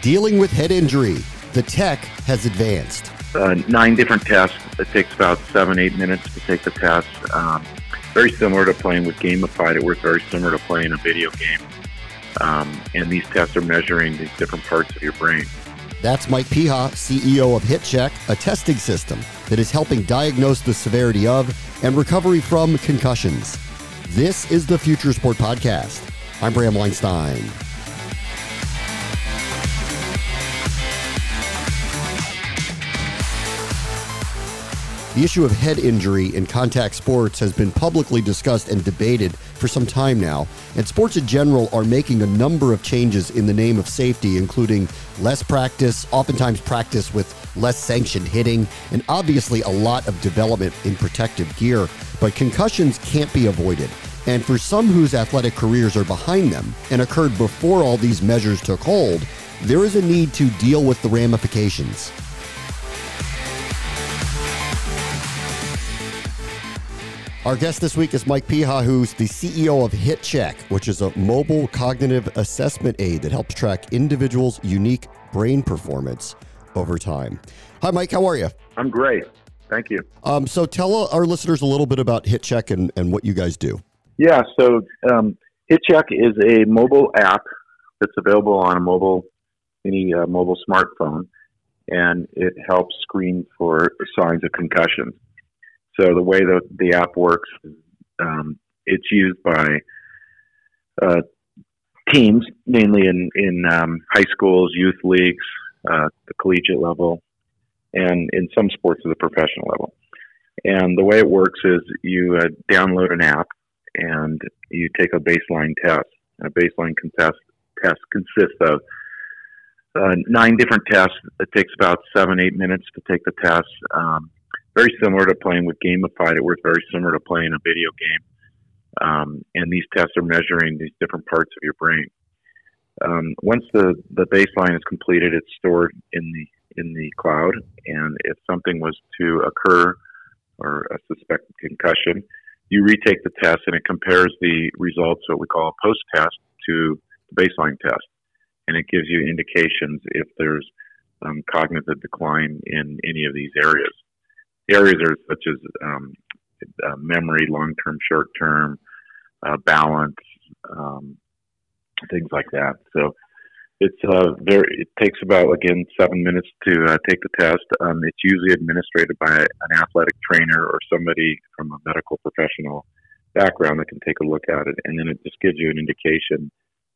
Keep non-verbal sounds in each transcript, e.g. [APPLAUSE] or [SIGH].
Dealing with head injury, the tech has advanced. Uh, nine different tests. It takes about seven, eight minutes to take the test. Um, very similar to playing with Gamified. It works very similar to playing a video game. Um, and these tests are measuring these different parts of your brain. That's Mike Piha, CEO of HitCheck, a testing system that is helping diagnose the severity of and recovery from concussions. This is the Future Sport Podcast. I'm Bram Weinstein. The issue of head injury in contact sports has been publicly discussed and debated for some time now, and sports in general are making a number of changes in the name of safety, including less practice, oftentimes practice with less sanctioned hitting, and obviously a lot of development in protective gear. But concussions can't be avoided. And for some whose athletic careers are behind them and occurred before all these measures took hold, there is a need to deal with the ramifications. Our guest this week is Mike Piha, who's the CEO of HitCheck, which is a mobile cognitive assessment aid that helps track individuals' unique brain performance over time. Hi, Mike. How are you? I'm great. Thank you. Um, so tell our listeners a little bit about HitCheck and, and what you guys do. Yeah, so um, HitCheck is a mobile app that's available on a mobile, any uh, mobile smartphone, and it helps screen for signs of concussion. So the way that the app works, um, it's used by uh, teams, mainly in in um, high schools, youth leagues, uh, the collegiate level, and in some sports at the professional level. And the way it works is you uh, download an app and you take a baseline test. A baseline contest, test consists of uh, nine different tests. It takes about seven, eight minutes to take the test. Um, very similar to playing with Gamified. It works very similar to playing a video game. Um, and these tests are measuring these different parts of your brain. Um, once the, the baseline is completed, it's stored in the in the cloud. And if something was to occur or a suspected concussion, you retake the test and it compares the results, what we call a post test, to the baseline test. And it gives you indications if there's um, cognitive decline in any of these areas areas are such as um, uh, memory, long term, short term, uh, balance, um, things like that. So it's uh, very. It takes about again seven minutes to uh, take the test. Um, it's usually administered by an athletic trainer or somebody from a medical professional background that can take a look at it, and then it just gives you an indication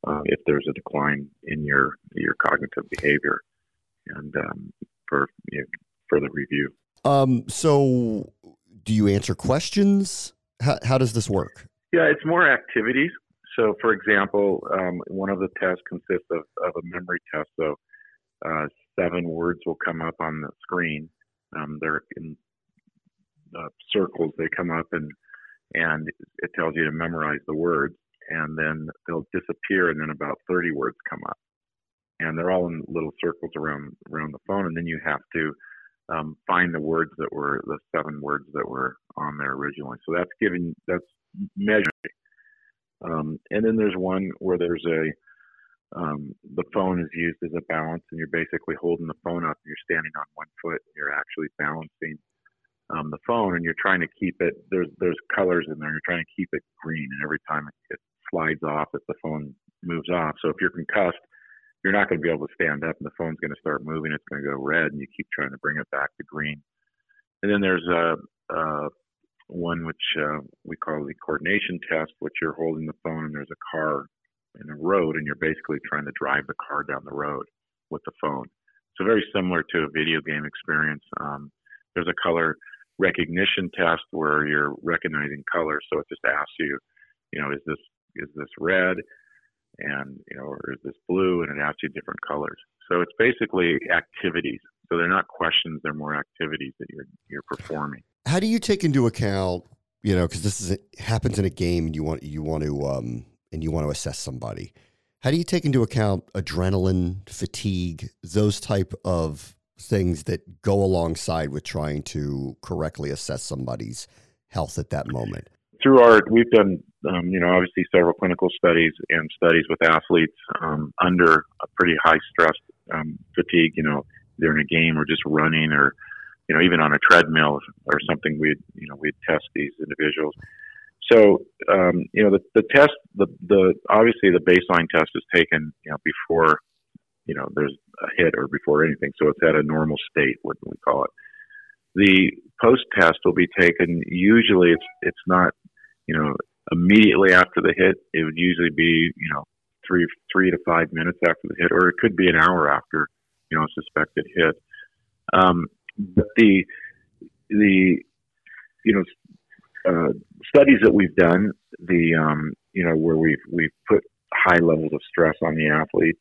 uh, if there's a decline in your your cognitive behavior, and um, for you know, further review. Um, so, do you answer questions? How, how does this work? Yeah, it's more activities. So, for example, um, one of the tests consists of, of a memory test. So, uh, seven words will come up on the screen. Um, they're in uh, circles. They come up and and it tells you to memorize the words, and then they'll disappear, and then about 30 words come up, and they're all in little circles around around the phone, and then you have to um, find the words that were the seven words that were on there originally. So that's giving that's measuring. Um, and then there's one where there's a um, the phone is used as a balance, and you're basically holding the phone up, and you're standing on one foot, and you're actually balancing um, the phone, and you're trying to keep it. There's there's colors in there. You're trying to keep it green, and every time it, it slides off, if the phone moves off. So if you're concussed, you're not going to be able to stand up and the phone's going to start moving. It's going to go red and you keep trying to bring it back to green. And then there's a, a one which uh, we call the coordination test, which you're holding the phone and there's a car in a road, and you're basically trying to drive the car down the road with the phone. So very similar to a video game experience. Um, there's a color recognition test where you're recognizing colors. So it just asks you, you know, is this is this red, and you know, or is this blue, and it asks you different colors. So it's basically activities. So they're not questions; they're more activities that you're you're performing. How do you take into account, you know, because this is happens in a game, and you want you want to um, and you want to assess somebody. How do you take into account adrenaline, fatigue, those type of things that go alongside with trying to correctly assess somebody's health at that moment? Through our, we've done, um, you know, obviously several clinical studies and studies with athletes um, under a pretty high stress um, fatigue. You know, they're in a game or just running, or you know, even on a treadmill or something. We'd, you know, we'd test these individuals. So, um, you know, the, the test, the, the obviously the baseline test is taken, you know, before you know there's a hit or before anything. So it's at a normal state, what we call it. The post test will be taken. Usually, it's it's not you know immediately after the hit. It would usually be you know three three to five minutes after the hit, or it could be an hour after you know a suspected hit. Um, but the the you know uh, studies that we've done, the um, you know where we've we've put high levels of stress on the athlete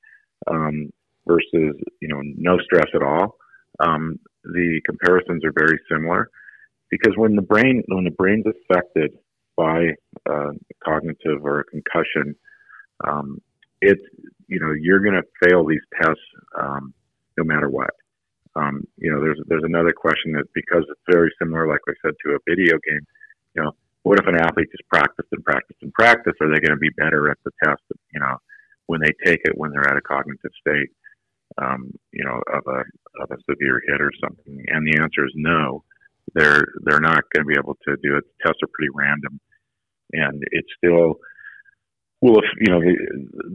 um, versus you know no stress at all. Um, the comparisons are very similar because when the brain when the brain's affected by uh, cognitive or a concussion, um, it's you know you're going to fail these tests um, no matter what. Um, you know, there's there's another question that because it's very similar, like I said, to a video game. You know, what if an athlete just practiced and practiced and practiced? Are they going to be better at the test? You know, when they take it when they're at a cognitive state, um, you know, of a of a severe hit or something? And the answer is no. They're they're not going to be able to do it. The tests are pretty random, and it's still well, if you know the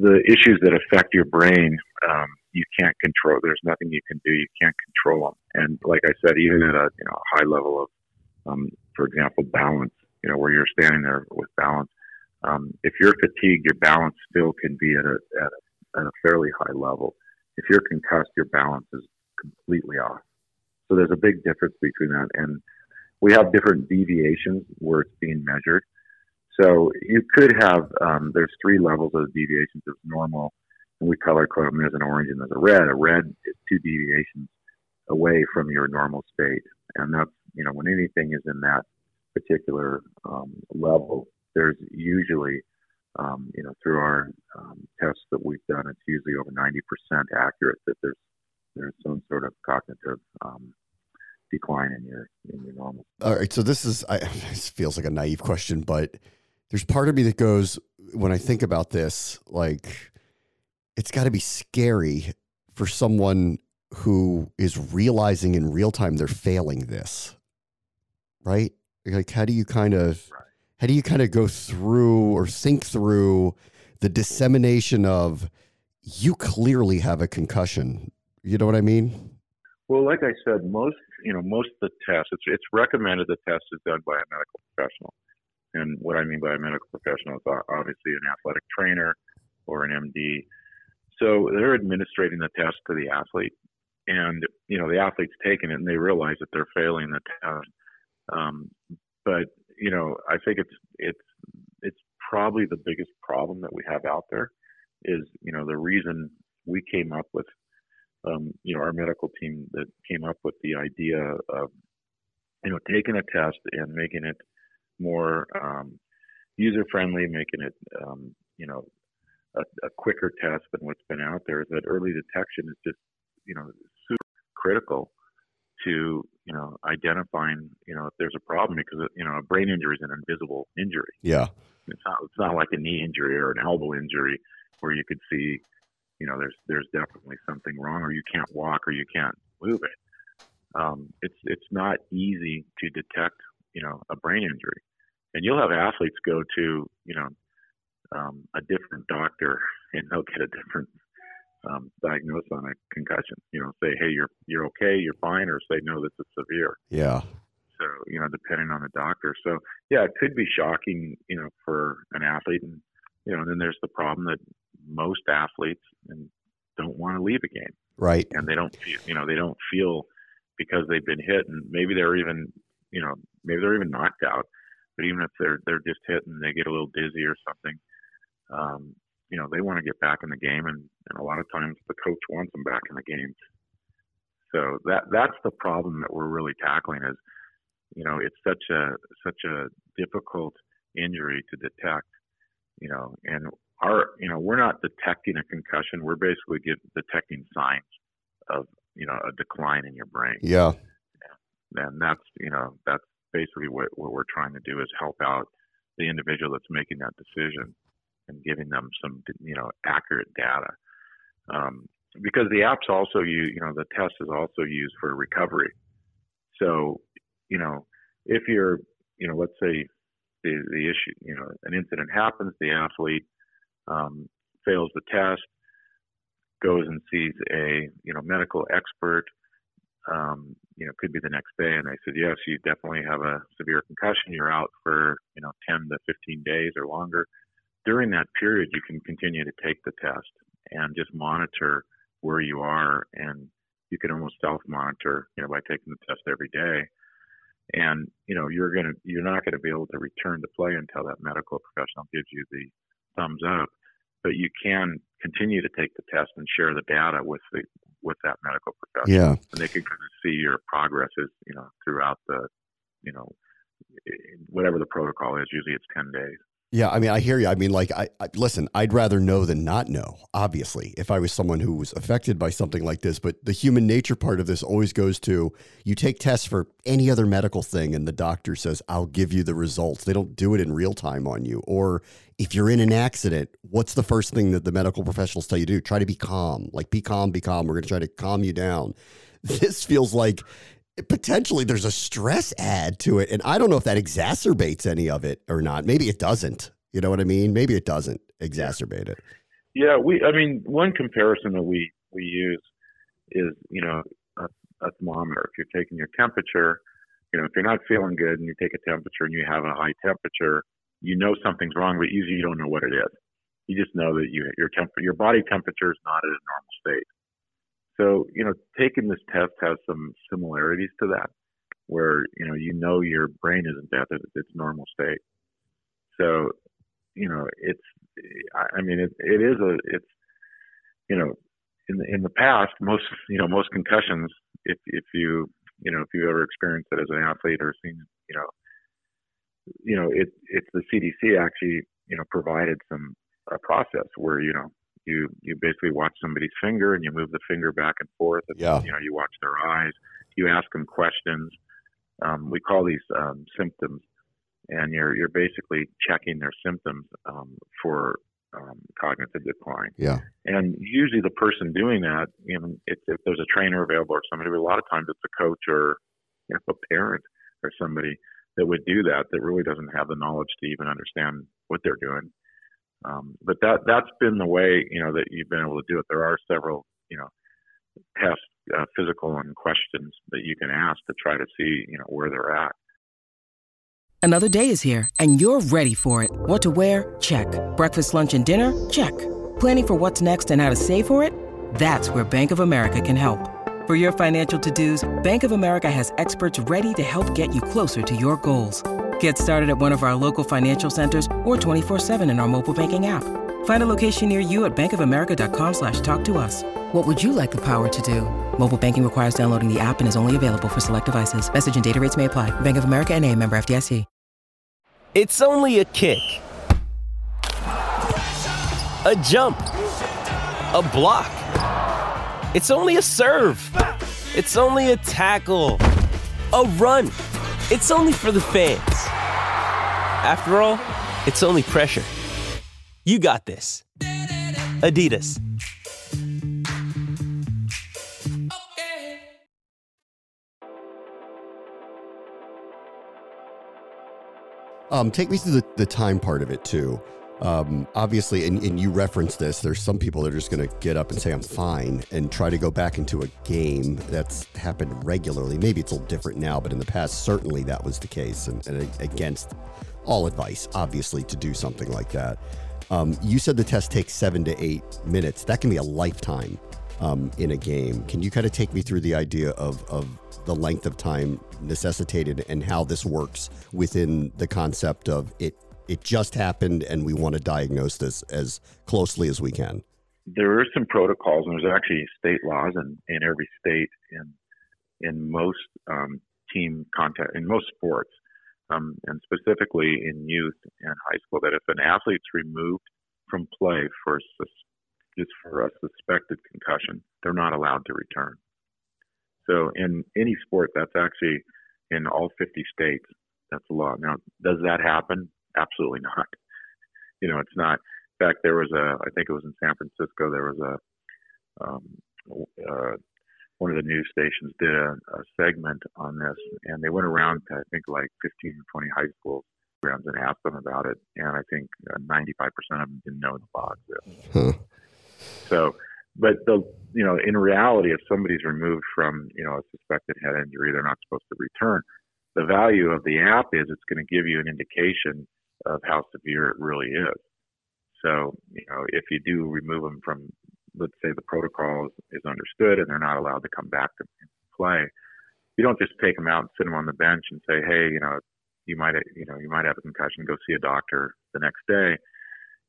the issues that affect your brain, um, you can't control. There's nothing you can do. You can't control them. And like I said, even at a you know high level of, um, for example, balance, you know, where you're standing there with balance, um, if you're fatigued, your balance still can be at a, at a, at a fairly high level. If you're concussed, your balance is completely off. So there's a big difference between that. And we have different deviations where it's being measured. So you could have, um, there's three levels of deviations. There's normal, and we color code them. There's an orange and there's a red. A red is two deviations away from your normal state. And that's, you know, when anything is in that particular um, level, there's usually, um, you know, through our um, tests that we've done, it's usually over 90% accurate that there's there's some sort of cognitive um, decline in your in your normal. All right, so this is I, [LAUGHS] this feels like a naive question, but there's part of me that goes when I think about this, like it's got to be scary for someone who is realizing in real time they're failing this, right? Like, how do you kind of how do you kind of go through or think through the dissemination of you clearly have a concussion you know what i mean? Well like i said most you know most of the tests it's, it's recommended the test is done by a medical professional and what i mean by a medical professional is obviously an athletic trainer or an md so they're administrating the test to the athlete. And you know the athlete's taking it and they realize that they're failing the test. Um, but you know, I think it's it's it's probably the biggest problem that we have out there is you know the reason we came up with um, you know our medical team that came up with the idea of you know taking a test and making it more um, user friendly, making it um, you know a, a, quicker test than what's been out there is that early detection is just you know super critical to you know identifying you know if there's a problem because you know a brain injury is an invisible injury. Yeah, it's not it's not like a knee injury or an elbow injury where you could see you know there's there's definitely something wrong or you can't walk or you can't move it. Um, it's it's not easy to detect you know a brain injury, and you'll have athletes go to you know um, a different doctor and they'll get a different um, diagnose on a concussion. You know, say, hey, you're you're okay, you're fine, or say, no, this is severe. Yeah. So you know, depending on the doctor. So yeah, it could be shocking, you know, for an athlete, and you know, and then there's the problem that most athletes and don't want to leave a game, Right. and they don't feel, you know, they don't feel because they've been hit, and maybe they're even, you know, maybe they're even knocked out. But even if they're they're just hit and they get a little dizzy or something, um, you know, they want to get back in the game, and, and a lot of times the coach wants them back in the game. So that that's the problem that we're really tackling is, you know, it's such a such a difficult injury to detect, you know, and our you know we're not detecting a concussion, we're basically get, detecting signs of you know a decline in your brain, Yeah. And that's you know that's basically what what we're trying to do is help out the individual that's making that decision and giving them some you know accurate data. Um, because the app's also you you know the test is also used for recovery. So you know if you're you know let's say the the issue you know an incident happens, the athlete um, fails the test, goes and sees a you know medical expert. Um, you know, could be the next day, and I said, yes, you definitely have a severe concussion. You're out for you know 10 to 15 days or longer. During that period, you can continue to take the test and just monitor where you are, and you can almost self-monitor, you know, by taking the test every day. And you know, you're gonna, you're not going to be able to return to play until that medical professional gives you the thumbs up. But you can continue to take the test and share the data with the with that medical professional Yeah. and they can kind of see your progress is you know throughout the you know whatever the protocol is usually it's 10 days Yeah, I mean, I hear you. I mean, like, I, I listen. I'd rather know than not know. Obviously, if I was someone who was affected by something like this, but the human nature part of this always goes to you take tests for any other medical thing, and the doctor says, "I'll give you the results." They don't do it in real time on you. Or if you're in an accident, what's the first thing that the medical professionals tell you to do? Try to be calm. Like, be calm, be calm. We're going to try to calm you down. [LAUGHS] This feels like potentially there's a stress add to it. And I don't know if that exacerbates any of it or not. Maybe it doesn't. You know what I mean? Maybe it doesn't exacerbate it. yeah we i mean one comparison that we we use is you know a, a thermometer if you're taking your temperature you know if you're not feeling good and you take a temperature and you have a high temperature you know something's wrong but usually you don't know what it is you just know that you your temp your body temperature is not at a normal state so you know taking this test has some similarities to that where you know you know your brain isn't at its its normal state so you know it's i I mean it, it is a it's you know in the in the past most you know most concussions if if you you know if you ever experienced it as an athlete or seen you know you know it it's the CDC actually you know provided some a process where you know you you basically watch somebody's finger and you move the finger back and forth and Yeah. you know you watch their eyes you ask them questions um, we call these um, symptoms and you're you're basically checking their symptoms um, for um, cognitive decline Yeah. and usually the person doing that, you know, if, if there's a trainer available or somebody, a lot of times it's a coach or you know, a parent or somebody that would do that that really doesn't have the knowledge to even understand what they're doing. Um, but that that's been the way you know that you've been able to do it. There are several you know tests, uh, physical and questions that you can ask to try to see you know where they're at. Another day is here, and you're ready for it. What to wear? Check. Breakfast, lunch, and dinner? Check. Planning for what's next and how to save for it? That's where Bank of America can help. For your financial to-dos, Bank of America has experts ready to help get you closer to your goals. Get started at one of our local financial centers or 24-7 in our mobile banking app. Find a location near you at bankofamerica.com slash talk to us. What would you like the power to do? Mobile banking requires downloading the app and is only available for select devices. Message and data rates may apply. Bank of America and a member FDIC. It's only a kick, a jump, a block. It's only a serve. It's only a tackle, a run. It's only for the fans. After all, it's only pressure. You got this. Adidas. Um, take me through the, the time part of it too. Um, obviously, and, and you referenced this, there's some people that are just going to get up and say, I'm fine, and try to go back into a game. That's happened regularly. Maybe it's a little different now, but in the past, certainly that was the case, and, and against all advice, obviously, to do something like that. Um, you said the test takes seven to eight minutes. That can be a lifetime um, in a game. Can you kind of take me through the idea of, of the length of time necessitated and how this works within the concept of it? It just happened, and we want to diagnose this as closely as we can. There are some protocols, and there's actually state laws in, in every state in in most um, team contact in most sports, um, and specifically in youth and high school, that if an athlete's removed from play for just for a suspected concussion, they're not allowed to return. So in any sport, that's actually in all 50 states. That's a law. Now, does that happen? Absolutely not. [LAUGHS] You know, it's not. In fact, there was a. I think it was in San Francisco. There was a. Um, uh, one of the news stations did a, a segment on this, and they went around to I think like 15 or 20 high schools and asked them about it, and I think uh, 95% of them didn't know the law exists. Huh. So, but the you know, in reality, if somebody's removed from you know a suspected head injury, they're not supposed to return. The value of the app is it's going to give you an indication of how severe it really is. So, you know, if you do remove them from, let's say the protocol is, understood and they're not allowed to come back to play, you don't just take them out and sit them on the bench and say, hey, you know, you might, you know, you might have a concussion, go see a doctor the next day.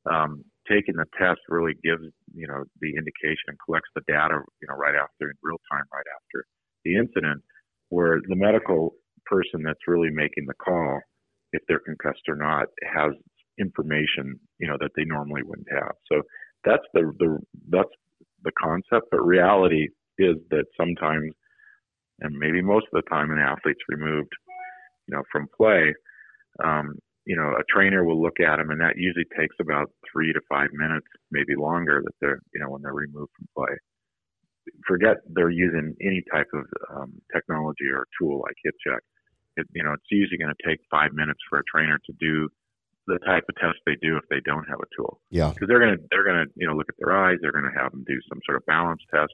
Um, taking the test really gives you know the indication and collects the data you know right after in real time right after the incident where the medical person that's really making the call if they're concussed or not has information you know that they normally wouldn't have so that's the the that's the concept but reality is that sometimes and maybe most of the time an athlete's removed you know from play um, you know, a trainer will look at them, and that usually takes about three to five minutes, maybe longer, that they're, you know, when they're removed from play. Forget they're using any type of um, technology or tool like HitCheck. It, you know, it's usually going to take five minutes for a trainer to do the type of test they do if they don't have a tool. Yeah. Because they're going to they're to you know look at their eyes. They're going to have them do some sort of balance test.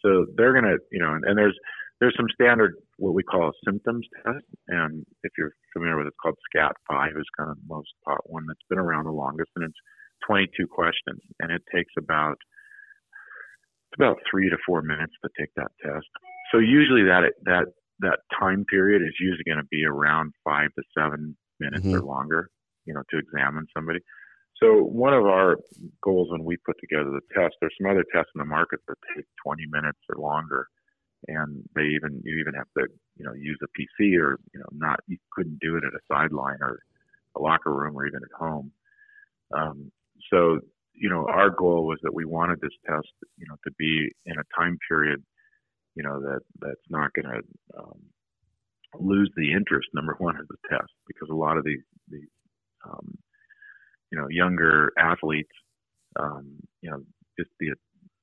So they're going to you know, and, and there's there's some standard what we call a symptoms test, and if you're familiar with it, it's called SCAT-5 is kind of the most taught one that's been around the longest, and it's 22 questions, and it takes about it's about three to four minutes to take that test. So usually that that that time period is usually going to be around five to seven minutes mm-hmm. or longer, you know, to examine somebody. So one of our goals when we put together the test, there's some other tests in the market that take 20 minutes or longer and they even you even have to you know use a PC or you know not you couldn't do it at a sideline or a locker room or even at home. Um, so you know our goal was that we wanted this test you know to be in a time period you know that that's not going to um, lose the interest. Number one of the test because a lot of these these um, you know younger athletes um, you know just the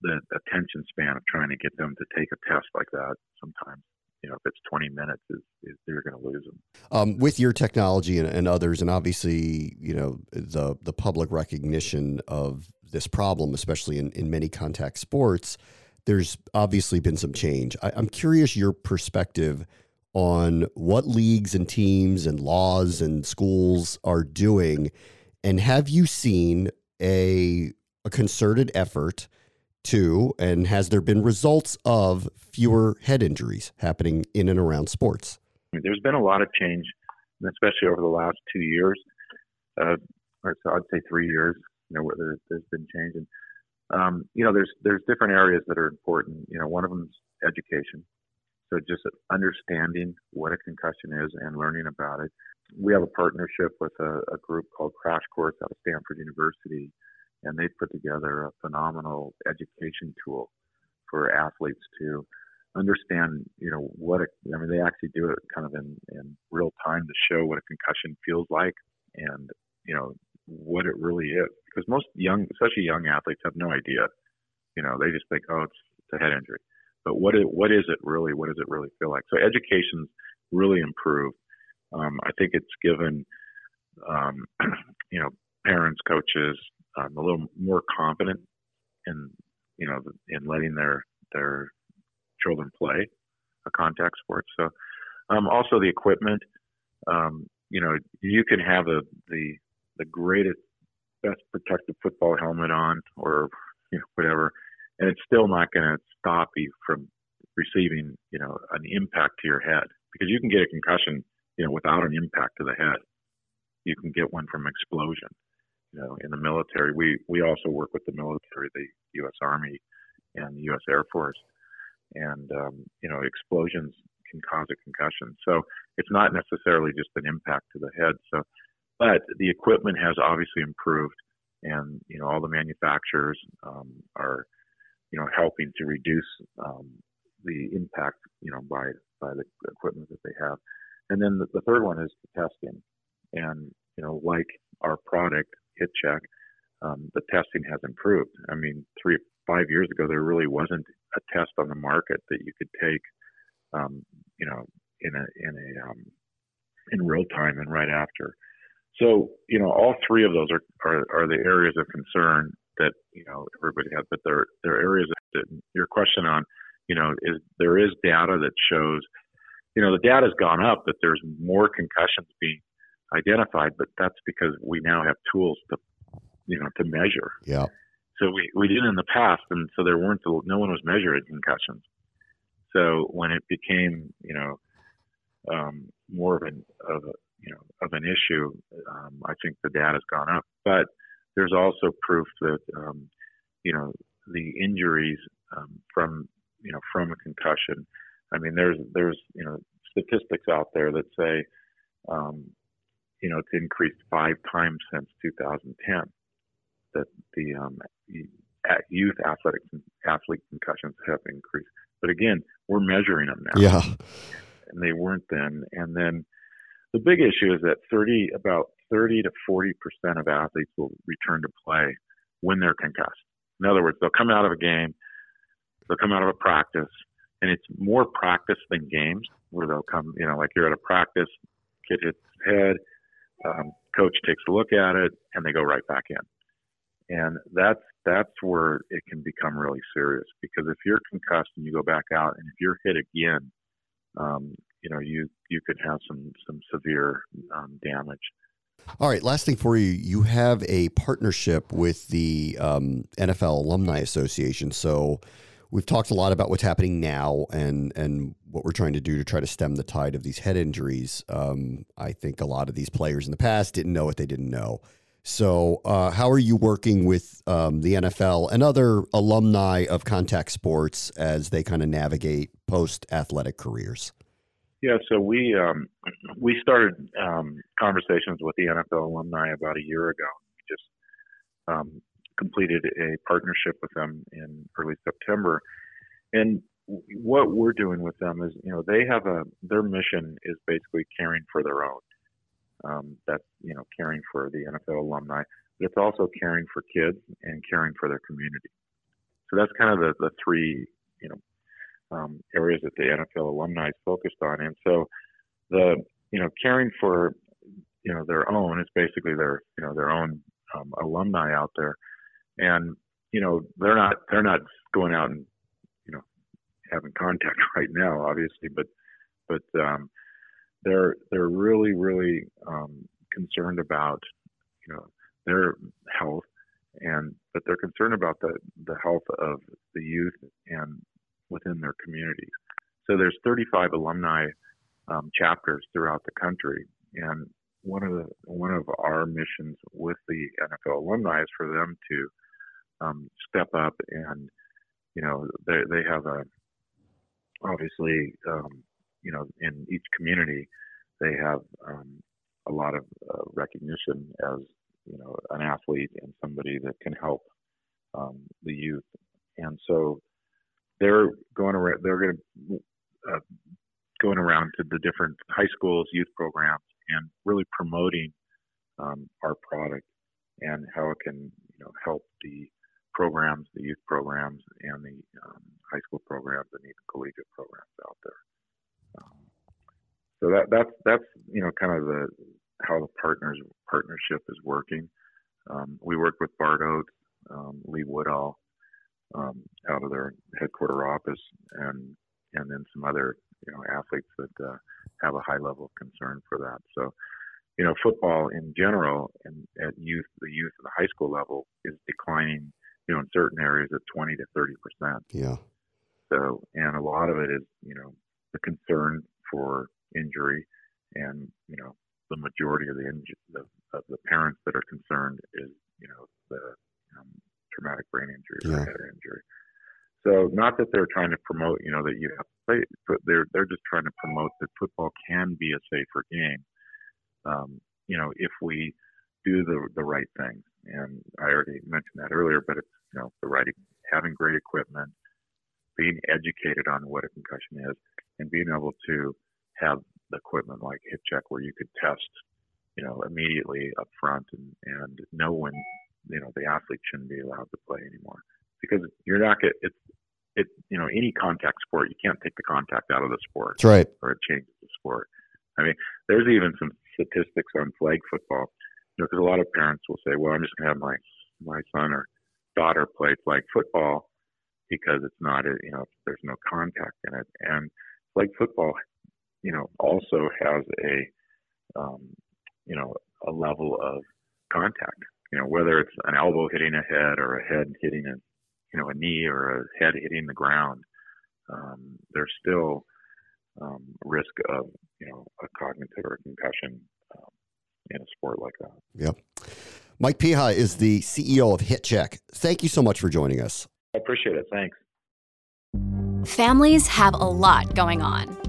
the attention span of trying to get them to take a test like that sometimes you know if it's 20 minutes is, is they're going to lose them um, with your technology and, and, others and obviously you know the the public recognition of this problem especially in, in many contact sports there's obviously been some change. I, i'm curious your perspective on what leagues and teams and laws and schools are doing and have you seen a a concerted effort to, and has there been results of fewer head injuries happening in and around sports? There's been a lot of change, especially over the last two years, uh, or so I'd say three years. You know, where there's, been change, and um, you know, there's there's different areas that are important. You know, one of them is education. So just understanding what a concussion is and learning about it. We have a partnership with a, a group called Crash Course out of Stanford University and they put together a phenomenal education tool for athletes to understand, you know, what a, I mean, they actually do it kind of in, in real time to show what a concussion feels like and, you know, what it really is. Because most young, especially young athletes, have no idea. You know, they just think, oh, it's, it's a head injury. But what is, what is it really? What does it really feel like? So education's really improved. Um, I think it's given, um, [CLEARS THROAT] you know, parents, coaches, um, a little more confident in you know in letting their their children play a contact sport. So um, also the equipment. Um, you know, you can have a, the the greatest best protective football helmet on or you know whatever, and it's still not going to stop you from receiving you know an impact to your head because you can get a concussion you know without an impact to the head. You can get one from explosion. You know, in the military, we we also work with the military, the U.S. Army and the U.S. Air Force, and um, you know explosions can cause a concussion. So it's not necessarily just an impact to the head. So, but the equipment has obviously improved, and you know all the manufacturers um, are you know helping to reduce um, the impact you know by by the equipment that they have. And then the, the third one is the testing, and you know like our product HitCheck, um, the testing has improved. I mean, three five years ago there really wasn't a test on the market that you could take um, you know, in a in a um, in real time and right after. So you know, all three of those are, are are the areas of concern that you know everybody has, but they're they're areas that your question on, you know, is there is data that shows, you know, the data has gone up that there's more concussions being identified, but that's because we now have tools to, you know, to measure. Yeah. So we we did in the past, and so there weren't no one was measuring concussions. So when it became, you know, um, more of an of a, you know of an issue, um, I think the data's gone up. But there's also proof that um, you know the injuries um, from you know from a concussion. I mean, there's there's you know statistics out there that say um, you know it's increased five times since 2010 that the um, youth athletic athlete concussions have increased. But again, we're measuring them now. Yeah. And they weren't then. And then the big issue is that 30, about 30 to 40 percent of athletes will return to play when they're concussed. In other words, they'll come out of a game, they'll come out of a practice, and it's more practice than games where they'll come, you know, like you're at a practice, kid hits his head, um, coach takes a look at it, and they go right back in and that's that's where it can become really serious because if you're concussed and you go back out and if you're hit again um, you know you you could have some some severe um, damage all right last thing for you. You have a partnership with the um, nfl alumni association. So we've talked a lot about what's happening now and and what we're trying to do to try to stem the tide of these head injuries. Um, i think a lot of these players in the past didn't know what they didn't know. So, uh, how are you working with um, the NFL and other alumni of contact sports as they kind of navigate post athletic careers? Yeah, so we um, we started um, conversations with the NFL alumni about a year ago. We just um, completed a partnership with them in early September, and what we're doing with them is, you know, they have a their mission is basically caring for their own um, that's you know caring for the NFL alumni, but it's also caring for kids and caring for their community. So that's kind of the, the three um, areas that the NFL alumni is focused on. And so the you know caring for you know their own is basically their you know their own um, alumni out there, and you know they're not they're not going out and you know having contact [LAUGHS] right now, obviously, but but um, they're they're really really um, concerned about you know their health and but they're concerned about the the health of the youth and within their communities. So there's 35 alumni um, chapters throughout the country, and one of the one of our missions with the NFL alumni is for them to um, step up and you know they they have a obviously um, you know, in each community, they have um, a lot of uh, recognition as you know an athlete and somebody that can help um, the youth. And so they're going around. They're going to uh, going around to the different high schools, youth programs, and really promoting um, our product and how it can you know help the programs, the youth programs, and the um, high school programs, and even collegiate programs out there. Um, so that that's that's you know kind of the how the partners partnership is working. Um, we work with Bart Oates, um, Lee Woodall, um, out of their headquarter office, and and then some other you know athletes that uh, have a high level of concern for that. So you know, football in general and at youth, the youth and the high school level is declining, you know, in certain areas at 20 to 30 percent. Yeah. So, and a lot of it is, you know, the concern for injury, and you know, the majority of the inju- of, of the parents that are concerned is, you know, the um, traumatic brain injury or head injury. So, not that they're trying to promote, you know, that you have to play, but they're they're just trying to promote that football can be a safer game. Um, you know, if we do the the right things, and I already mentioned that earlier, but it's you know the right having great equipment, being educated on what a concussion is, and being able to have the equipment like hip check where you could test, you know, immediately up front and, and know when, you know, the athlete shouldn't be allowed to play anymore. Because you're not get it's it you know, any contact sport, you can't take the contact out of the sport That's right. or it changes the sport. I mean, there's even some statistics on flag football, you know, because a lot of parents will say, "Well, I'm just going to have my my son or daughter play flag football because it's not, a, you know, there's no contact in it." And flag football, you know, also has a, um, you know, a level of contact. You know, whether it's an elbow hitting a head or a head hitting a, you know, a knee or a head hitting the ground, um, there's still um, risk of you know a cognitive or a concussion um, in a sport like that. Yep. Mike Piha is the CEO of HitCheck. Thank you so much for joining us. I appreciate it. Thanks. Families have a lot going on.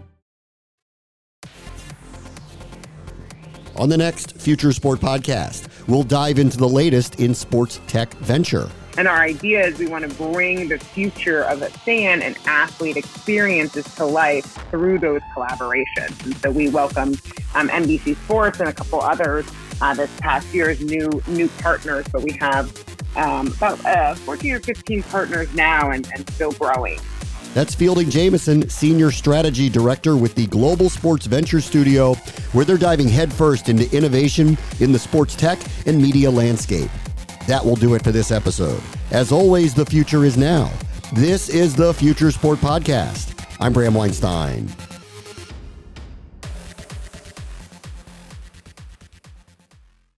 On the next Future Sport podcast, we'll dive into the latest in sports tech venture. And our idea is we want to bring the future of a fan and athlete experiences to life through those collaborations. And so we welcomed um, NBC Sports and a couple others uh, this past year as new new partners. But we have um, about uh, 14 or 15 partners now and, and still growing. That's Fielding Jameson, Senior Strategy Director with the Global Sports Venture Studio, where they're diving headfirst into innovation in the sports tech and media landscape. That will do it for this episode. As always, the future is now. This is the Future Sport Podcast. I'm Bram Weinstein.